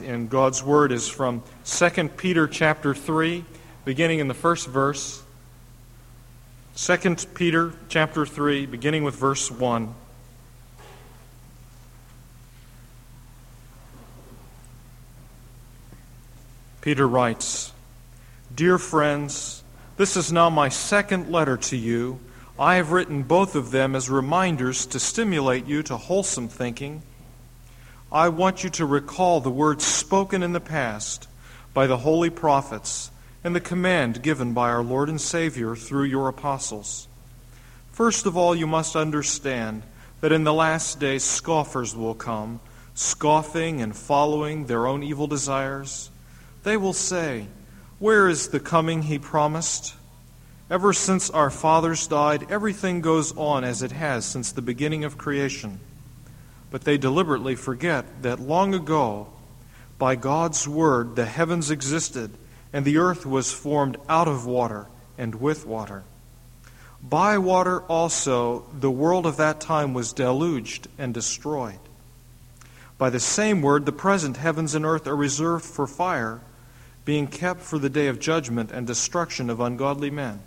in God's Word is from 2 Peter chapter 3, beginning in the first verse. 2 Peter chapter 3, beginning with verse 1. Peter writes, Dear friends, this is now my second letter to you. I have written both of them as reminders to stimulate you to wholesome thinking. I want you to recall the words spoken in the past by the holy prophets and the command given by our Lord and Savior through your apostles. First of all, you must understand that in the last days scoffers will come, scoffing and following their own evil desires. They will say, Where is the coming he promised? Ever since our fathers died, everything goes on as it has since the beginning of creation. But they deliberately forget that long ago, by God's word, the heavens existed, and the earth was formed out of water and with water. By water also, the world of that time was deluged and destroyed. By the same word, the present heavens and earth are reserved for fire being kept for the day of judgment and destruction of ungodly men.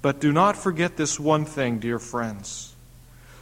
But do not forget this one thing, dear friends.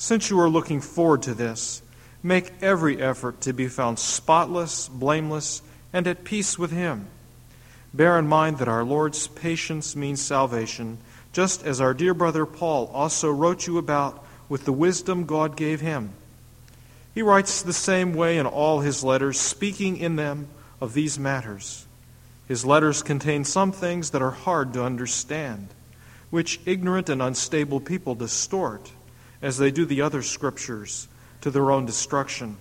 since you are looking forward to this, make every effort to be found spotless, blameless, and at peace with him. Bear in mind that our Lord's patience means salvation, just as our dear brother Paul also wrote you about with the wisdom God gave him. He writes the same way in all his letters, speaking in them of these matters. His letters contain some things that are hard to understand, which ignorant and unstable people distort, as they do the other scriptures, to their own destruction.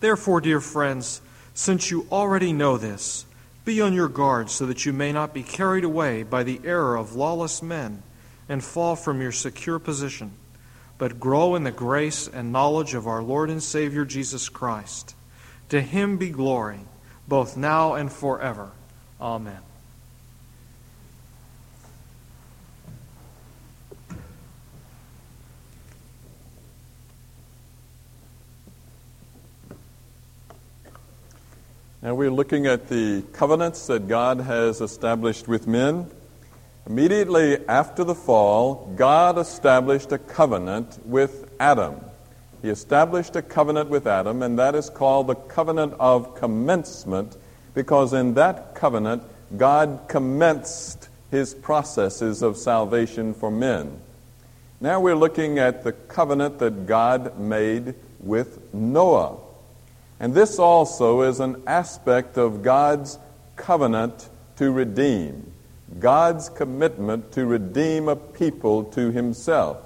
Therefore, dear friends, since you already know this, be on your guard so that you may not be carried away by the error of lawless men and fall from your secure position but grow in the grace and knowledge of our Lord and Savior Jesus Christ. To him be glory, both now and forever. Amen. Now we're looking at the covenants that God has established with men. Immediately after the fall, God established a covenant with Adam. He established a covenant with Adam, and that is called the covenant of commencement, because in that covenant, God commenced his processes of salvation for men. Now we're looking at the covenant that God made with Noah. And this also is an aspect of God's covenant to redeem. God's commitment to redeem a people to himself.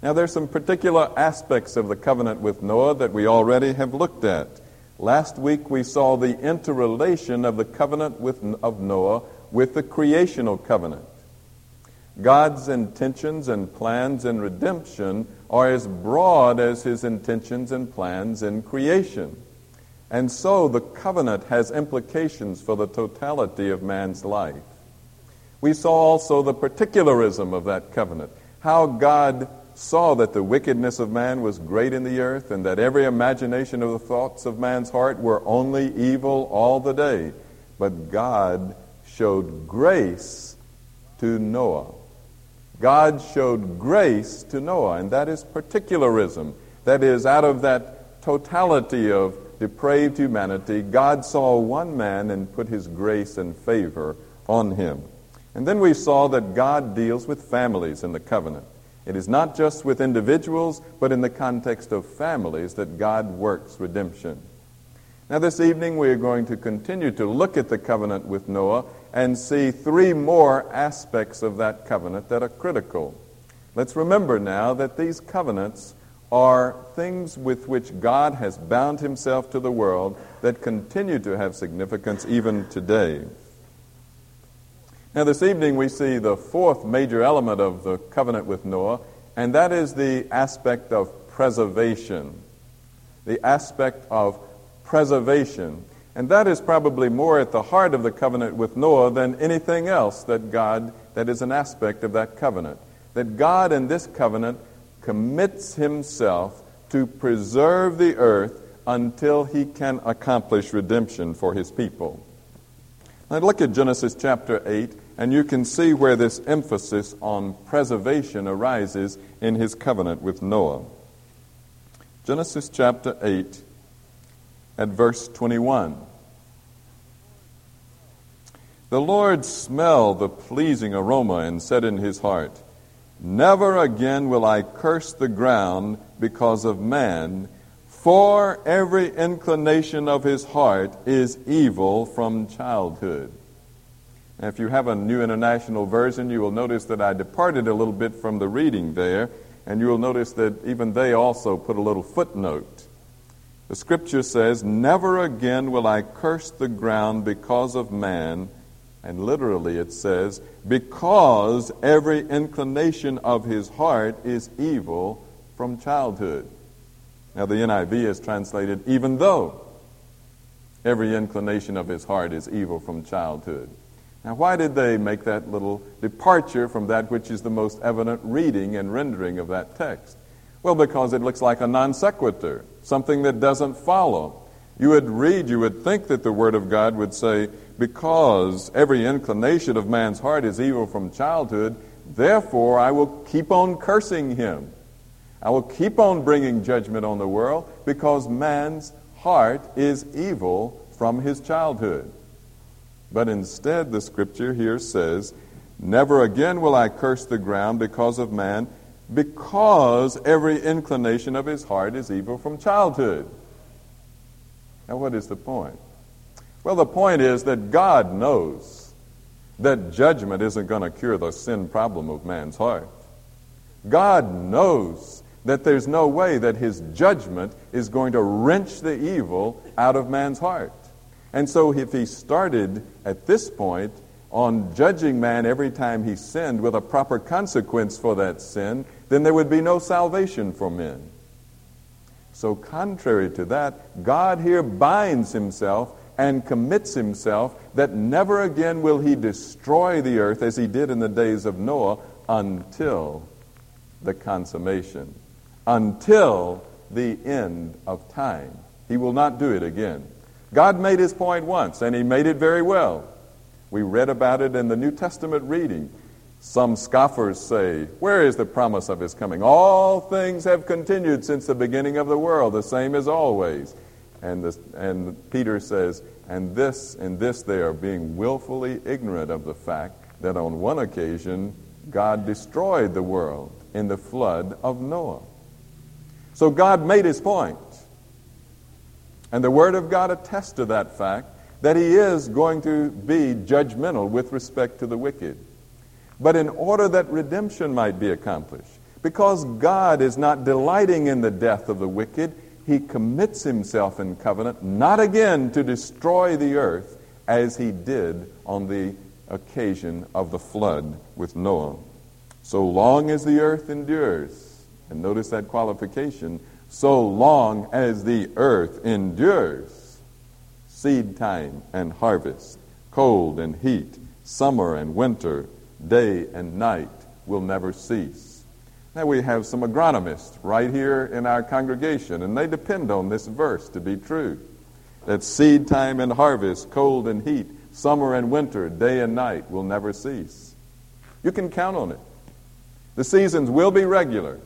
Now, there's some particular aspects of the covenant with Noah that we already have looked at. Last week we saw the interrelation of the covenant with, of Noah with the creational covenant. God's intentions and plans in redemption are as broad as his intentions and plans in creation. And so the covenant has implications for the totality of man's life. We saw also the particularism of that covenant, how God saw that the wickedness of man was great in the earth and that every imagination of the thoughts of man's heart were only evil all the day. But God showed grace to Noah. God showed grace to Noah, and that is particularism. That is, out of that totality of depraved humanity, God saw one man and put his grace and favor on him. And then we saw that God deals with families in the covenant. It is not just with individuals, but in the context of families that God works redemption. Now, this evening we are going to continue to look at the covenant with Noah and see three more aspects of that covenant that are critical. Let's remember now that these covenants are things with which God has bound himself to the world that continue to have significance even today. Now, this evening we see the fourth major element of the covenant with Noah, and that is the aspect of preservation. The aspect of preservation. And that is probably more at the heart of the covenant with Noah than anything else that God, that is an aspect of that covenant. That God in this covenant commits himself to preserve the earth until he can accomplish redemption for his people. Now look at Genesis chapter 8, and you can see where this emphasis on preservation arises in his covenant with Noah. Genesis chapter 8 at verse 21. The Lord smelled the pleasing aroma and said in his heart, Never again will I curse the ground because of man, for every inclination of his heart is evil from childhood. And if you have a New International Version, you will notice that I departed a little bit from the reading there, and you will notice that even they also put a little footnote. The scripture says, Never again will I curse the ground because of man, and literally it says, because every inclination of his heart is evil from childhood. Now, the NIV is translated, even though every inclination of his heart is evil from childhood. Now, why did they make that little departure from that which is the most evident reading and rendering of that text? Well, because it looks like a non sequitur, something that doesn't follow. You would read, you would think that the Word of God would say, because every inclination of man's heart is evil from childhood, therefore I will keep on cursing him. I will keep on bringing judgment on the world because man's heart is evil from his childhood. But instead, the scripture here says, Never again will I curse the ground because of man, because every inclination of his heart is evil from childhood. Now, what is the point? Well, the point is that God knows that judgment isn't going to cure the sin problem of man's heart. God knows that there's no way that his judgment is going to wrench the evil out of man's heart. And so, if he started at this point on judging man every time he sinned with a proper consequence for that sin, then there would be no salvation for men. So, contrary to that, God here binds himself and commits himself that never again will he destroy the earth as he did in the days of Noah until the consummation, until the end of time. He will not do it again. God made his point once, and he made it very well. We read about it in the New Testament reading. Some scoffers say, Where is the promise of his coming? All things have continued since the beginning of the world, the same as always. And, the, and Peter says, And this, in this they are being willfully ignorant of the fact that on one occasion God destroyed the world in the flood of Noah. So God made his point. And the Word of God attests to that fact that He is going to be judgmental with respect to the wicked. But in order that redemption might be accomplished, because God is not delighting in the death of the wicked, He commits Himself in covenant not again to destroy the earth as He did on the occasion of the flood with Noah. So long as the earth endures, and notice that qualification, so long as the earth endures. Seed time and harvest, cold and heat, summer and winter, day and night will never cease. Now we have some agronomists right here in our congregation, and they depend on this verse to be true. That seed time and harvest, cold and heat, summer and winter, day and night will never cease. You can count on it. The seasons will be regular.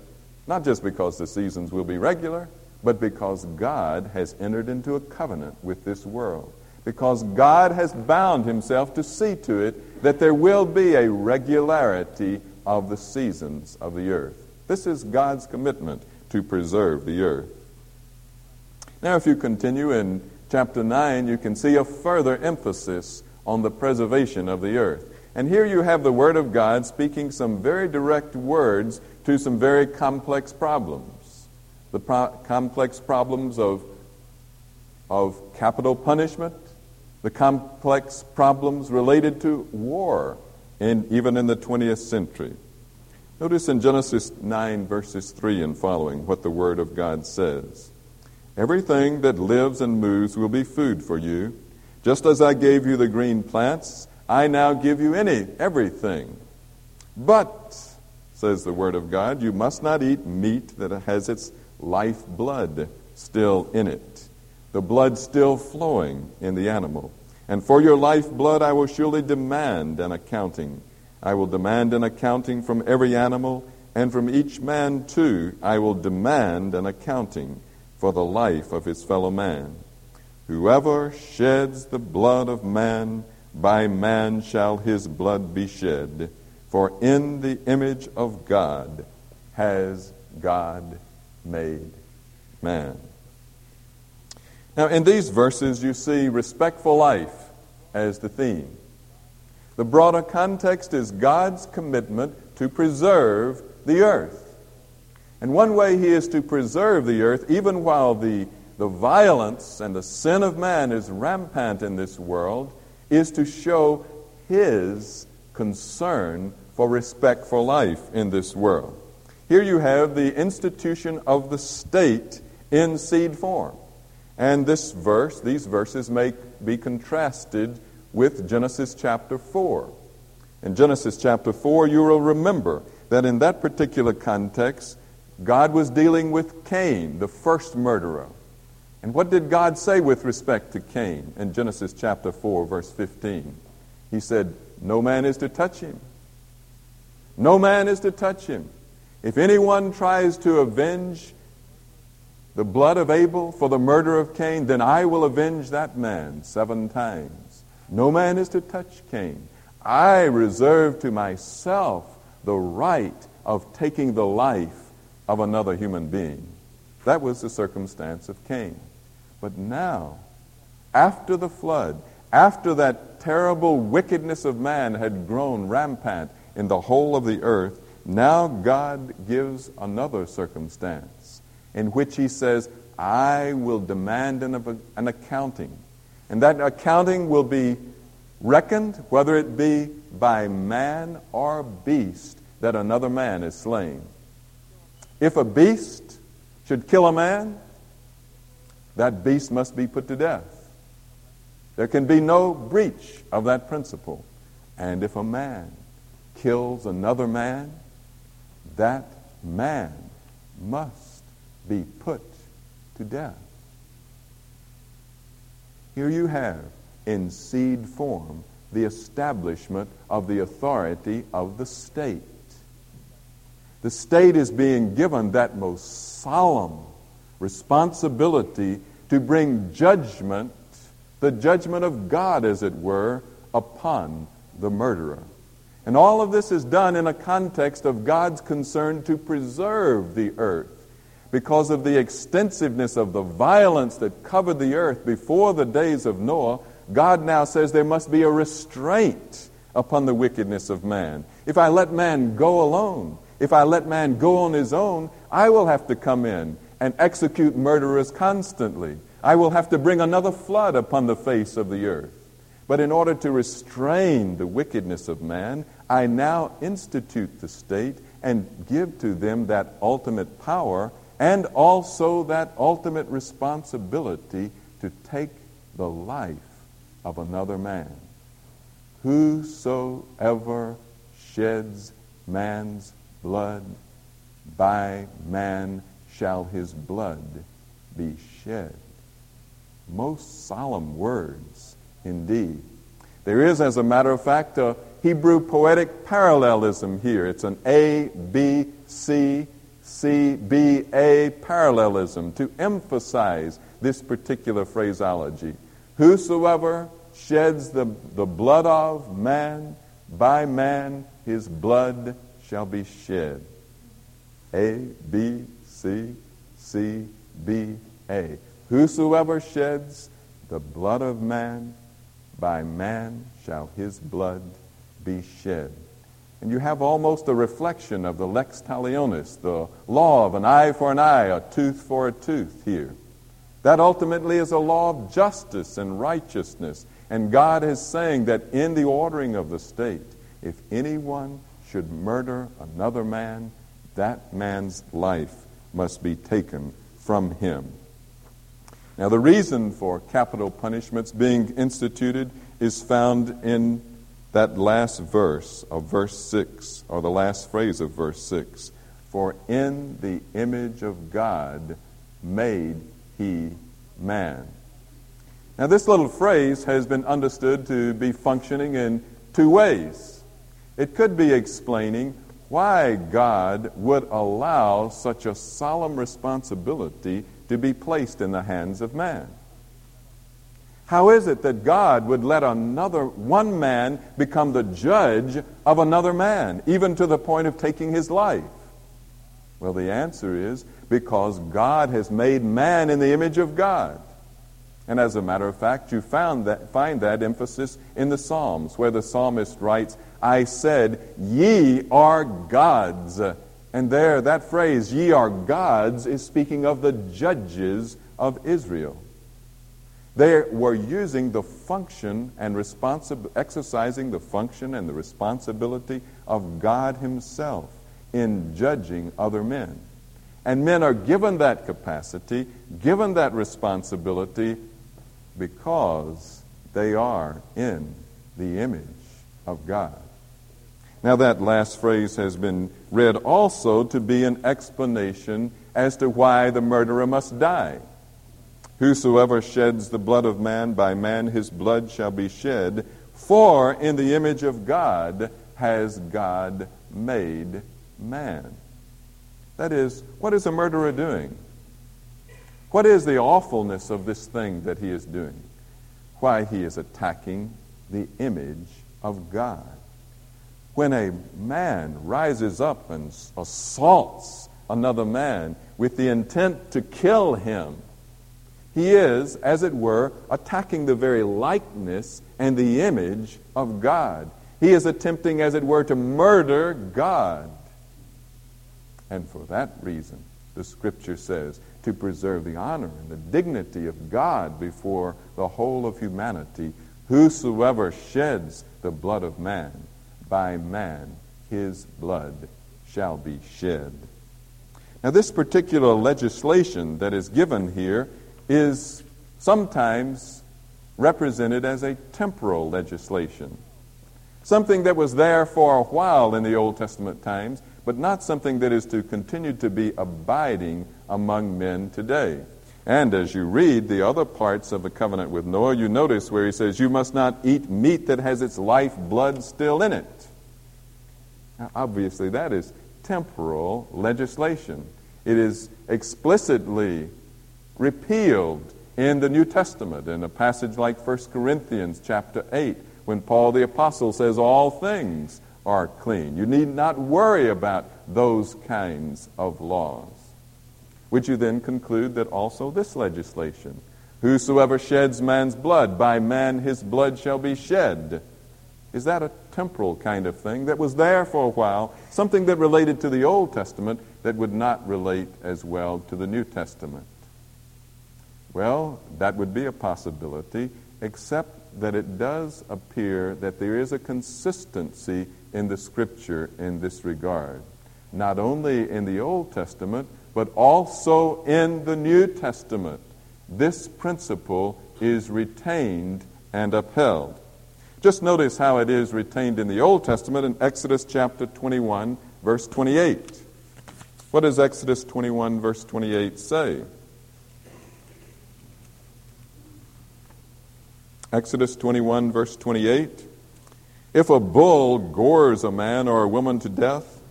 Not just because the seasons will be regular, but because God has entered into a covenant with this world. Because God has bound himself to see to it that there will be a regularity of the seasons of the earth. This is God's commitment to preserve the earth. Now, if you continue in chapter 9, you can see a further emphasis on the preservation of the earth. And here you have the Word of God speaking some very direct words to some very complex problems. The pro- complex problems of, of capital punishment, the complex problems related to war, and even in the 20th century. Notice in Genesis 9, verses 3 and following, what the Word of God says Everything that lives and moves will be food for you. Just as I gave you the green plants, I now give you any, everything. But, says the Word of God, you must not eat meat that has its life blood still in it, the blood still flowing in the animal. And for your life blood I will surely demand an accounting. I will demand an accounting from every animal, and from each man too I will demand an accounting for the life of his fellow man. Whoever sheds the blood of man, by man shall his blood be shed. For in the image of God has God made man. Now, in these verses, you see respectful life as the theme. The broader context is God's commitment to preserve the earth. And one way He is to preserve the earth, even while the the violence and the sin of man is rampant in this world, is to show his concern for respect for life in this world. Here you have the institution of the state in seed form. And this verse, these verses may be contrasted with Genesis chapter 4. In Genesis chapter 4, you will remember that in that particular context, God was dealing with Cain, the first murderer. And what did God say with respect to Cain in Genesis chapter 4, verse 15? He said, No man is to touch him. No man is to touch him. If anyone tries to avenge the blood of Abel for the murder of Cain, then I will avenge that man seven times. No man is to touch Cain. I reserve to myself the right of taking the life of another human being. That was the circumstance of Cain. But now, after the flood, after that terrible wickedness of man had grown rampant in the whole of the earth, now God gives another circumstance in which He says, I will demand an, an accounting. And that accounting will be reckoned, whether it be by man or beast, that another man is slain. If a beast should kill a man, that beast must be put to death. There can be no breach of that principle. And if a man kills another man, that man must be put to death. Here you have, in seed form, the establishment of the authority of the state. The state is being given that most solemn responsibility to bring judgment, the judgment of God, as it were, upon the murderer. And all of this is done in a context of God's concern to preserve the earth because of the extensiveness of the violence that covered the earth before the days of Noah. God now says there must be a restraint upon the wickedness of man. If I let man go alone, if I let man go on his own, I will have to come in and execute murderers constantly. I will have to bring another flood upon the face of the earth. But in order to restrain the wickedness of man, I now institute the state and give to them that ultimate power and also that ultimate responsibility to take the life of another man. Whosoever sheds man's blood, by man shall his blood be shed. Most solemn words indeed. There is, as a matter of fact, a Hebrew poetic parallelism here. It's an A, B, C, see be a parallelism to emphasize this particular phraseology. Whosoever sheds the, the blood of man, by man his blood shall be shed. A, B, C, C, B, A. Whosoever sheds the blood of man, by man shall his blood be shed. And you have almost a reflection of the lex talionis, the law of an eye for an eye, a tooth for a tooth here. That ultimately is a law of justice and righteousness. And God is saying that in the ordering of the state, if anyone should murder another man, that man's life must be taken from him. Now, the reason for capital punishments being instituted is found in that last verse of verse 6, or the last phrase of verse 6. For in the image of God made he man. Now, this little phrase has been understood to be functioning in two ways. It could be explaining why God would allow such a solemn responsibility to be placed in the hands of man. How is it that God would let another, one man, become the judge of another man, even to the point of taking his life? Well, the answer is because God has made man in the image of God. And as a matter of fact, you found that, find that emphasis in the Psalms, where the psalmist writes, I said, Ye are gods. And there, that phrase, ye are gods, is speaking of the judges of Israel. They were using the function and responsi- exercising the function and the responsibility of God Himself in judging other men. And men are given that capacity, given that responsibility, because they are in the image of God. Now, that last phrase has been read also to be an explanation as to why the murderer must die. Whosoever sheds the blood of man, by man his blood shall be shed. For in the image of God has God made man. That is, what is a murderer doing? What is the awfulness of this thing that he is doing? Why, he is attacking the image of God. When a man rises up and assaults another man with the intent to kill him, he is, as it were, attacking the very likeness and the image of God. He is attempting, as it were, to murder God. And for that reason, the Scripture says, to preserve the honor and the dignity of God before the whole of humanity, whosoever sheds the blood of man, by man his blood shall be shed. Now, this particular legislation that is given here is sometimes represented as a temporal legislation. Something that was there for a while in the Old Testament times, but not something that is to continue to be abiding among men today. And as you read the other parts of the covenant with Noah, you notice where he says, You must not eat meat that has its life blood still in it. Now, obviously, that is temporal legislation. It is explicitly repealed in the New Testament in a passage like 1 Corinthians chapter 8 when Paul the apostle says all things are clean. You need not worry about those kinds of laws. Would you then conclude that also this legislation, whosoever sheds man's blood, by man his blood shall be shed, is that a temporal kind of thing that was there for a while, something that related to the Old Testament that would not relate as well to the New Testament? Well, that would be a possibility, except that it does appear that there is a consistency in the Scripture in this regard. Not only in the Old Testament, but also in the New Testament. This principle is retained and upheld. Just notice how it is retained in the Old Testament in Exodus chapter 21, verse 28. What does Exodus 21, verse 28 say? Exodus 21, verse 28. If a bull gores a man or a woman to death,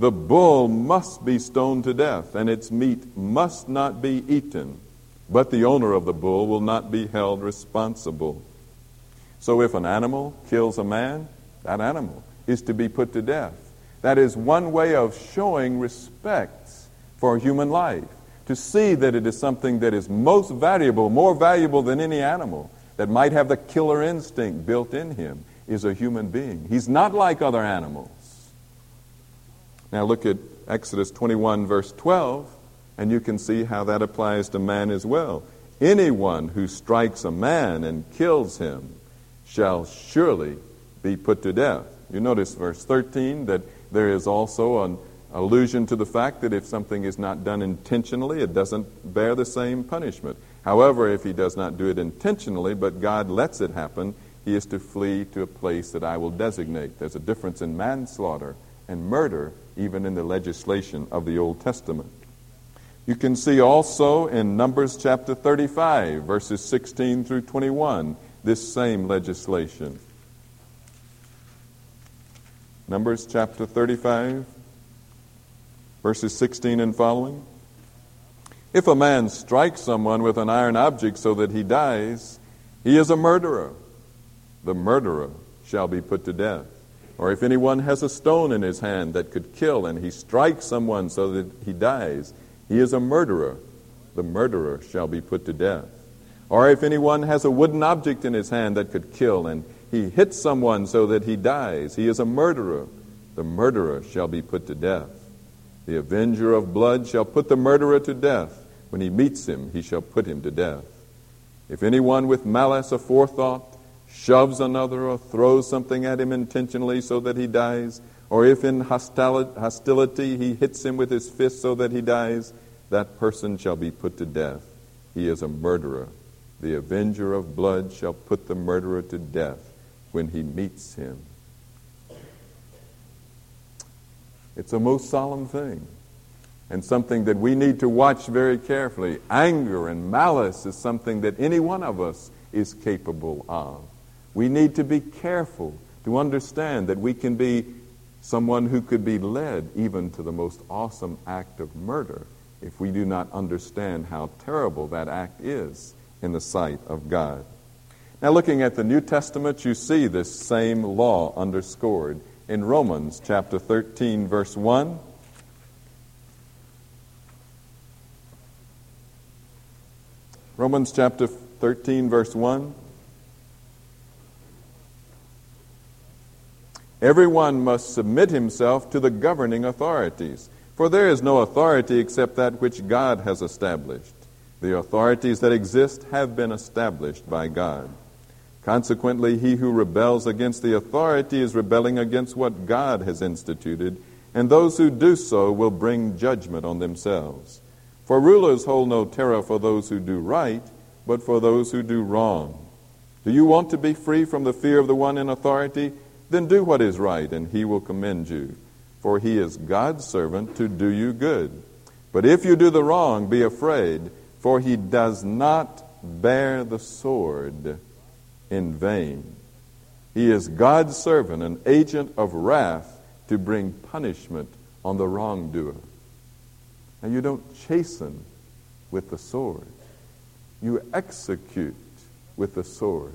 The bull must be stoned to death, and its meat must not be eaten, but the owner of the bull will not be held responsible. So if an animal kills a man, that animal is to be put to death. That is one way of showing respect for human life, to see that it is something that is most valuable, more valuable than any animal, that might have the killer instinct built in him, is a human being. He's not like other animals. Now look at Exodus 21, verse 12, and you can see how that applies to man as well. Anyone who strikes a man and kills him shall surely be put to death. You notice verse 13 that there is also an allusion to the fact that if something is not done intentionally, it doesn't bear the same punishment. However, if he does not do it intentionally, but God lets it happen, he is to flee to a place that I will designate. There's a difference in manslaughter and murder, even in the legislation of the Old Testament. You can see also in Numbers chapter 35, verses 16 through 21, this same legislation. Numbers chapter 35, verses 16 and following. If a man strikes someone with an iron object so that he dies, he is a murderer. The murderer shall be put to death. Or if anyone has a stone in his hand that could kill and he strikes someone so that he dies, he is a murderer. The murderer shall be put to death. Or if anyone has a wooden object in his hand that could kill and he hits someone so that he dies, he is a murderer. The murderer shall be put to death. The avenger of blood shall put the murderer to death. When he meets him, he shall put him to death. If anyone with malice aforethought shoves another or throws something at him intentionally so that he dies, or if in hostility he hits him with his fist so that he dies, that person shall be put to death. He is a murderer. The avenger of blood shall put the murderer to death when he meets him. It's a most solemn thing and something that we need to watch very carefully. Anger and malice is something that any one of us is capable of. We need to be careful to understand that we can be someone who could be led even to the most awesome act of murder if we do not understand how terrible that act is in the sight of God. Now, looking at the New Testament, you see this same law underscored in Romans chapter 13, verse 1. Romans chapter 13, verse 1. Everyone must submit himself to the governing authorities, for there is no authority except that which God has established. The authorities that exist have been established by God. Consequently, he who rebels against the authority is rebelling against what God has instituted, and those who do so will bring judgment on themselves. For rulers hold no terror for those who do right, but for those who do wrong. Do you want to be free from the fear of the one in authority? Then do what is right, and he will commend you. For he is God's servant to do you good. But if you do the wrong, be afraid, for he does not bear the sword in vain. He is God's servant, an agent of wrath to bring punishment on the wrongdoer. Now, you don't chasten with the sword, you execute with the sword.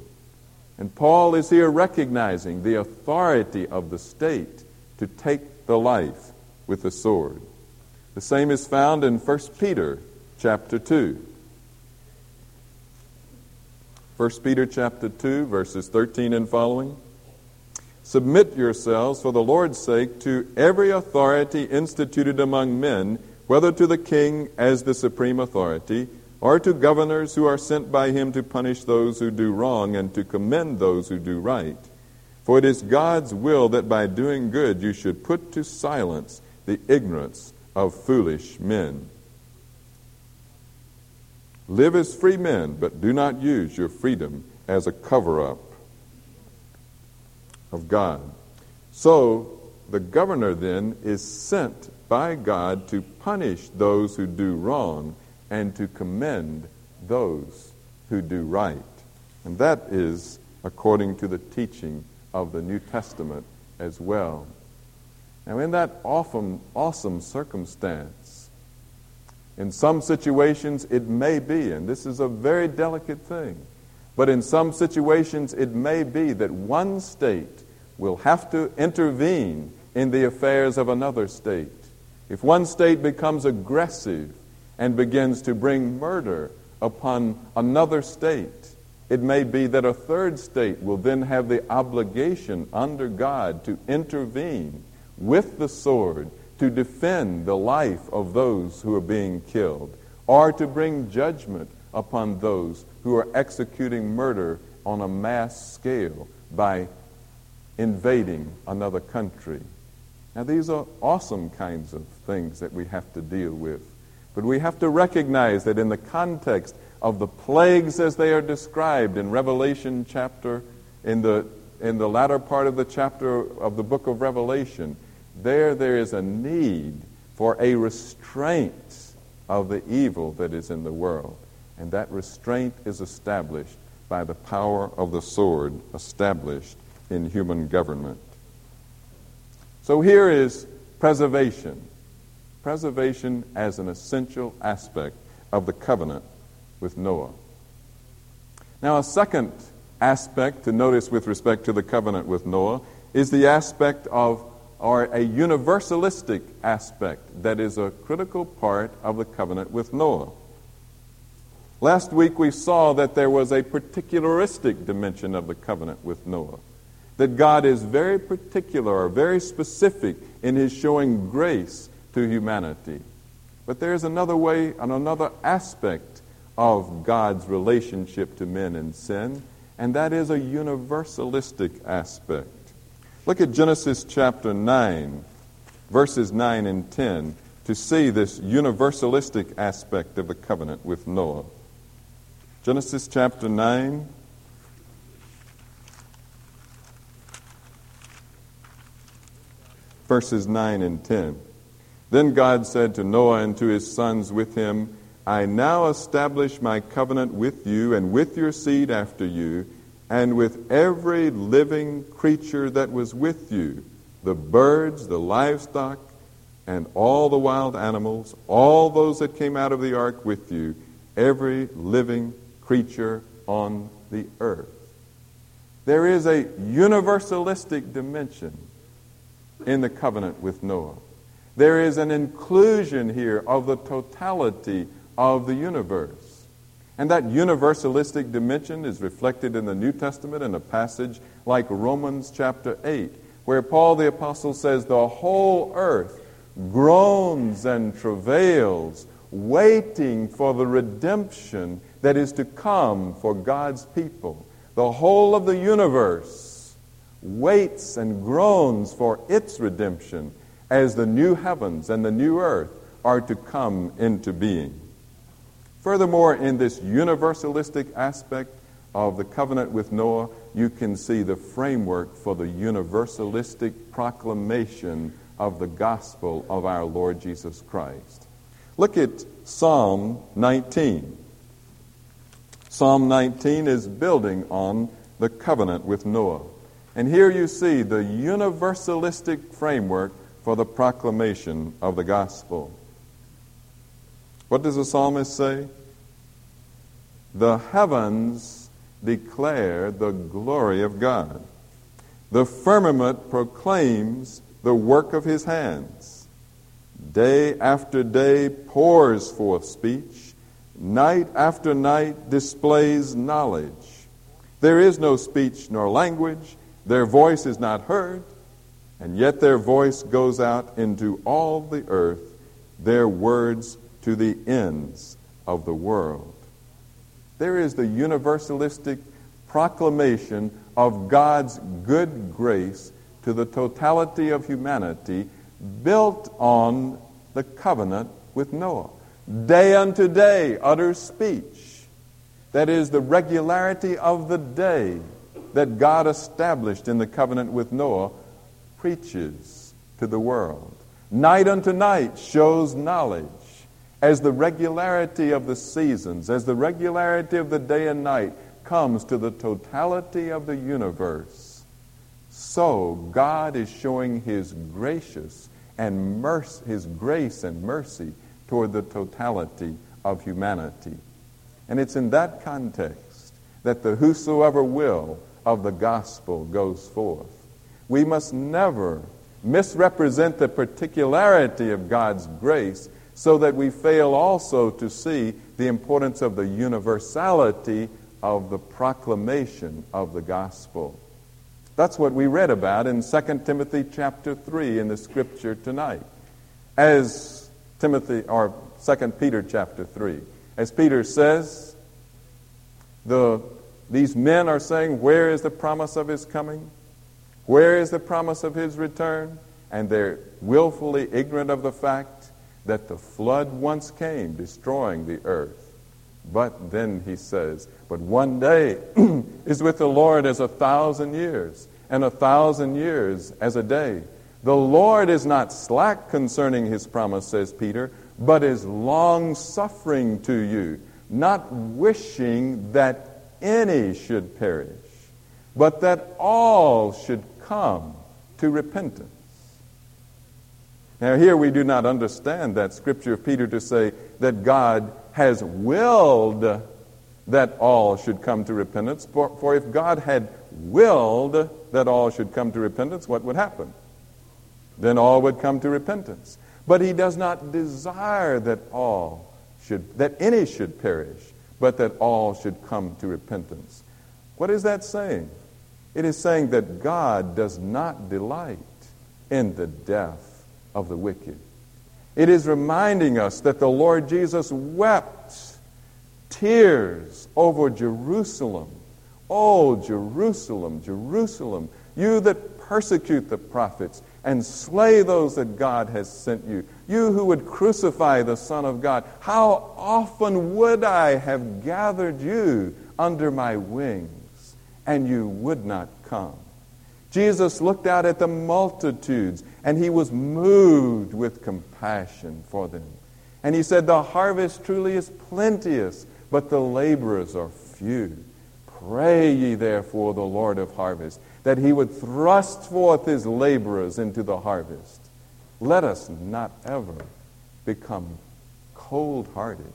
And Paul is here recognizing the authority of the state to take the life with the sword. The same is found in 1 Peter chapter 2. 1 Peter chapter 2 verses 13 and following. Submit yourselves for the Lord's sake to every authority instituted among men, whether to the king as the supreme authority, or to governors who are sent by him to punish those who do wrong and to commend those who do right. For it is God's will that by doing good you should put to silence the ignorance of foolish men. Live as free men, but do not use your freedom as a cover up of God. So, the governor then is sent by God to punish those who do wrong and to commend those who do right. And that is according to the teaching of the New Testament as well. Now, in that awesome, awesome circumstance, in some situations it may be, and this is a very delicate thing, but in some situations it may be that one state will have to intervene in the affairs of another state. If one state becomes aggressive and begins to bring murder upon another state, it may be that a third state will then have the obligation under God to intervene with the sword to defend the life of those who are being killed, or to bring judgment upon those who are executing murder on a mass scale by invading another country. Now, these are awesome kinds of things that we have to deal with. But we have to recognize that in the context of the plagues as they are described in Revelation chapter, in the, in the latter part of the chapter of the book of Revelation, there there is a need for a restraint of the evil that is in the world. And that restraint is established by the power of the sword established in human government. So here is preservation. Preservation as an essential aspect of the covenant with Noah. Now, a second aspect to notice with respect to the covenant with Noah is the aspect of, or a universalistic aspect that is a critical part of the covenant with Noah. Last week we saw that there was a particularistic dimension of the covenant with Noah that God is very particular or very specific in his showing grace to humanity. But there's another way and another aspect of God's relationship to men and sin, and that is a universalistic aspect. Look at Genesis chapter 9, verses 9 and 10, to see this universalistic aspect of the covenant with Noah. Genesis chapter 9, verses 9 and 10. Then God said to Noah and to his sons with him, I now establish my covenant with you and with your seed after you, and with every living creature that was with you the birds, the livestock, and all the wild animals, all those that came out of the ark with you, every living creature on the earth. There is a universalistic dimension in the covenant with Noah. There is an inclusion here of the totality of the universe. And that universalistic dimension is reflected in the New Testament in a passage like Romans chapter 8, where Paul the Apostle says, The whole earth groans and travails, waiting for the redemption that is to come for God's people. The whole of the universe waits and groans for its redemption as the new heavens and the new earth are to come into being. Furthermore, in this universalistic aspect of the covenant with Noah, you can see the framework for the universalistic proclamation of the gospel of our Lord Jesus Christ. Look at Psalm 19. Psalm 19 is building on the covenant with Noah. And here you see the universalistic framework for the proclamation of the gospel. What does the psalmist say? The heavens declare the glory of God. The firmament proclaims the work of his hands. Day after day pours forth speech. Night after night displays knowledge. There is no speech nor language their voice is not heard, and yet their voice goes out into all the earth, their words to the ends of the world. There is the universalistic proclamation of God's good grace to the totality of humanity built on the covenant with Noah. Day unto day utters speech. That is the regularity of the day that God established in the covenant with Noah preaches to the world. Night unto night shows knowledge as the regularity of the seasons, as the regularity of the day and night comes to the totality of the universe. so God is showing his gracious and mercy, his grace and mercy toward the totality of humanity. And it's in that context that the whosoever will of the gospel goes forth. We must never misrepresent the particularity of God's grace so that we fail also to see the importance of the universality of the proclamation of the gospel. That's what we read about in 2 Timothy chapter 3 in the scripture tonight. As Timothy or 2 Peter chapter 3. As Peter says, the, these men are saying, Where is the promise of his coming? Where is the promise of his return? And they're willfully ignorant of the fact that the flood once came, destroying the earth. But then he says, But one day is with the Lord as a thousand years, and a thousand years as a day. The Lord is not slack concerning his promise, says Peter, but is long suffering to you, not wishing that any should perish, but that all should come to repentance. Now, here we do not understand that scripture of Peter to say that God has willed that all should come to repentance. For, for if God had willed that all should come to repentance, what would happen? Then all would come to repentance. But he does not desire that all should, that any should perish, but that all should come to repentance. What is that saying? It is saying that God does not delight in the death of the wicked. It is reminding us that the Lord Jesus wept tears over Jerusalem. Oh, Jerusalem, Jerusalem, you that persecute the prophets and slay those that God has sent you. You who would crucify the Son of God, how often would I have gathered you under my wings, and you would not come? Jesus looked out at the multitudes, and he was moved with compassion for them. And he said, The harvest truly is plenteous, but the laborers are few. Pray ye therefore the Lord of harvest that he would thrust forth his laborers into the harvest. Let us not ever become cold hearted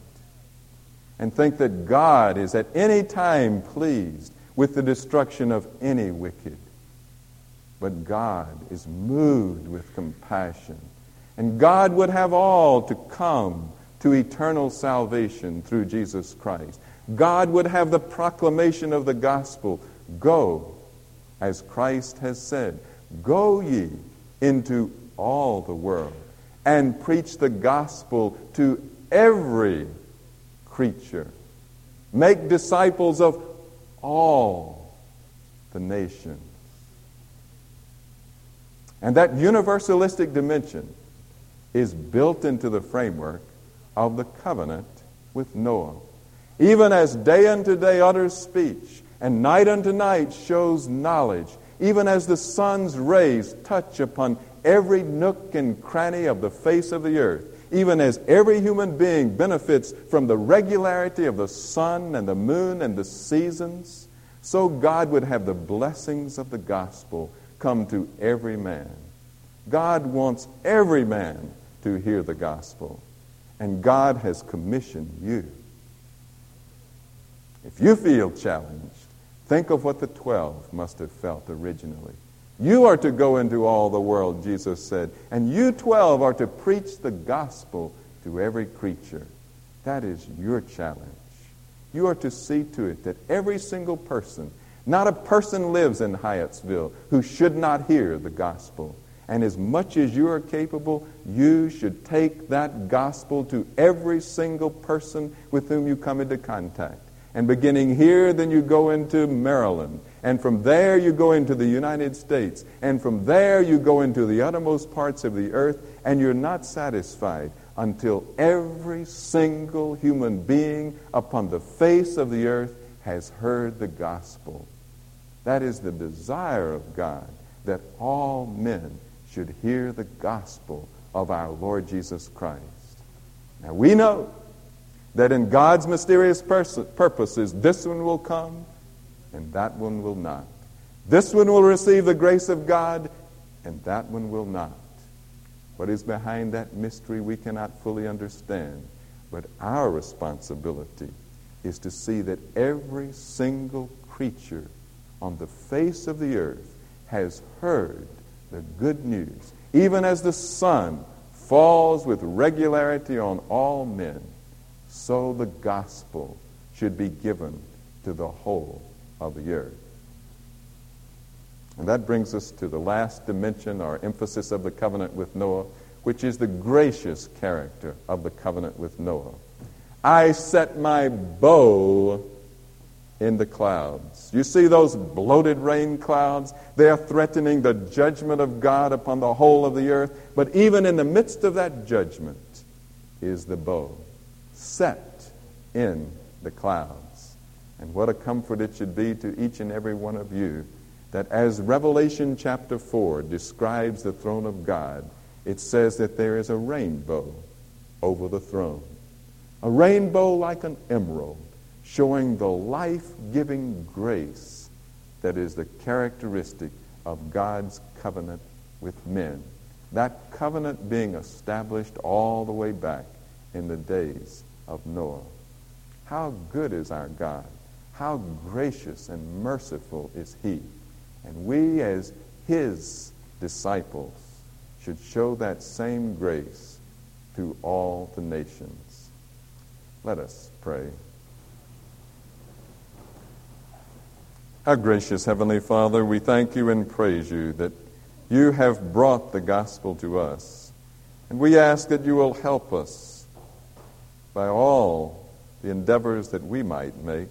and think that God is at any time pleased with the destruction of any wicked. But God is moved with compassion. And God would have all to come to eternal salvation through Jesus Christ. God would have the proclamation of the gospel go as Christ has said, Go ye into all the world and preach the gospel to every creature. Make disciples of all the nations. And that universalistic dimension is built into the framework of the covenant with Noah. Even as day unto day utters speech, and night unto night shows knowledge, even as the sun's rays touch upon every nook and cranny of the face of the earth, even as every human being benefits from the regularity of the sun and the moon and the seasons, so God would have the blessings of the gospel come to every man. God wants every man to hear the gospel, and God has commissioned you. If you feel challenged, Think of what the twelve must have felt originally. You are to go into all the world, Jesus said, and you twelve are to preach the gospel to every creature. That is your challenge. You are to see to it that every single person, not a person lives in Hyattsville who should not hear the gospel. And as much as you are capable, you should take that gospel to every single person with whom you come into contact. And beginning here, then you go into Maryland. And from there, you go into the United States. And from there, you go into the uttermost parts of the earth. And you're not satisfied until every single human being upon the face of the earth has heard the gospel. That is the desire of God, that all men should hear the gospel of our Lord Jesus Christ. Now we know that in God's mysterious pers- purposes, this one will come and that one will not. This one will receive the grace of God, and that one will not. What is behind that mystery we cannot fully understand, but our responsibility is to see that every single creature on the face of the earth has heard the good news. Even as the sun falls with regularity on all men, so the gospel should be given to the whole of the earth. And that brings us to the last dimension or emphasis of the covenant with Noah, which is the gracious character of the covenant with Noah. I set my bow in the clouds. You see those bloated rain clouds? They are threatening the judgment of God upon the whole of the earth. But even in the midst of that judgment is the bow set in the clouds. And what a comfort it should be to each and every one of you that as Revelation chapter 4 describes the throne of God, it says that there is a rainbow over the throne. A rainbow like an emerald, showing the life giving grace that is the characteristic of God's covenant with men. That covenant being established all the way back in the days of Noah. How good is our God! How gracious and merciful is He! And we, as His disciples, should show that same grace to all the nations. Let us pray. Our gracious Heavenly Father, we thank you and praise you that you have brought the gospel to us. And we ask that you will help us by all the endeavors that we might make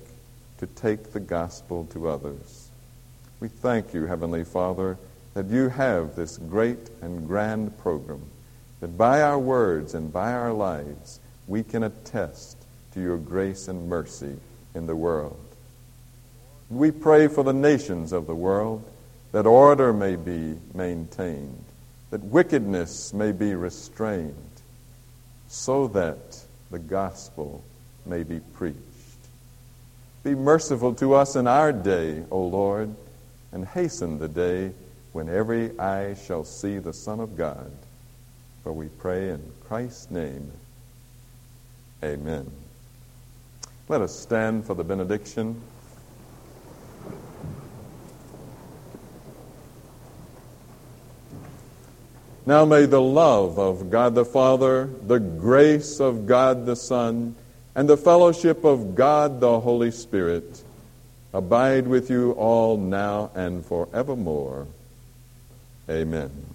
to take the gospel to others. We thank you, Heavenly Father, that you have this great and grand program, that by our words and by our lives we can attest to your grace and mercy in the world. We pray for the nations of the world that order may be maintained, that wickedness may be restrained, so that the gospel may be preached. Be merciful to us in our day, O Lord and hasten the day when every eye shall see the Son of God. For we pray in Christ's name. Amen. Let us stand for the benediction. Now may the love of God the Father, the grace of God the Son, and the fellowship of God the Holy Spirit abide with you all now and forevermore. Amen.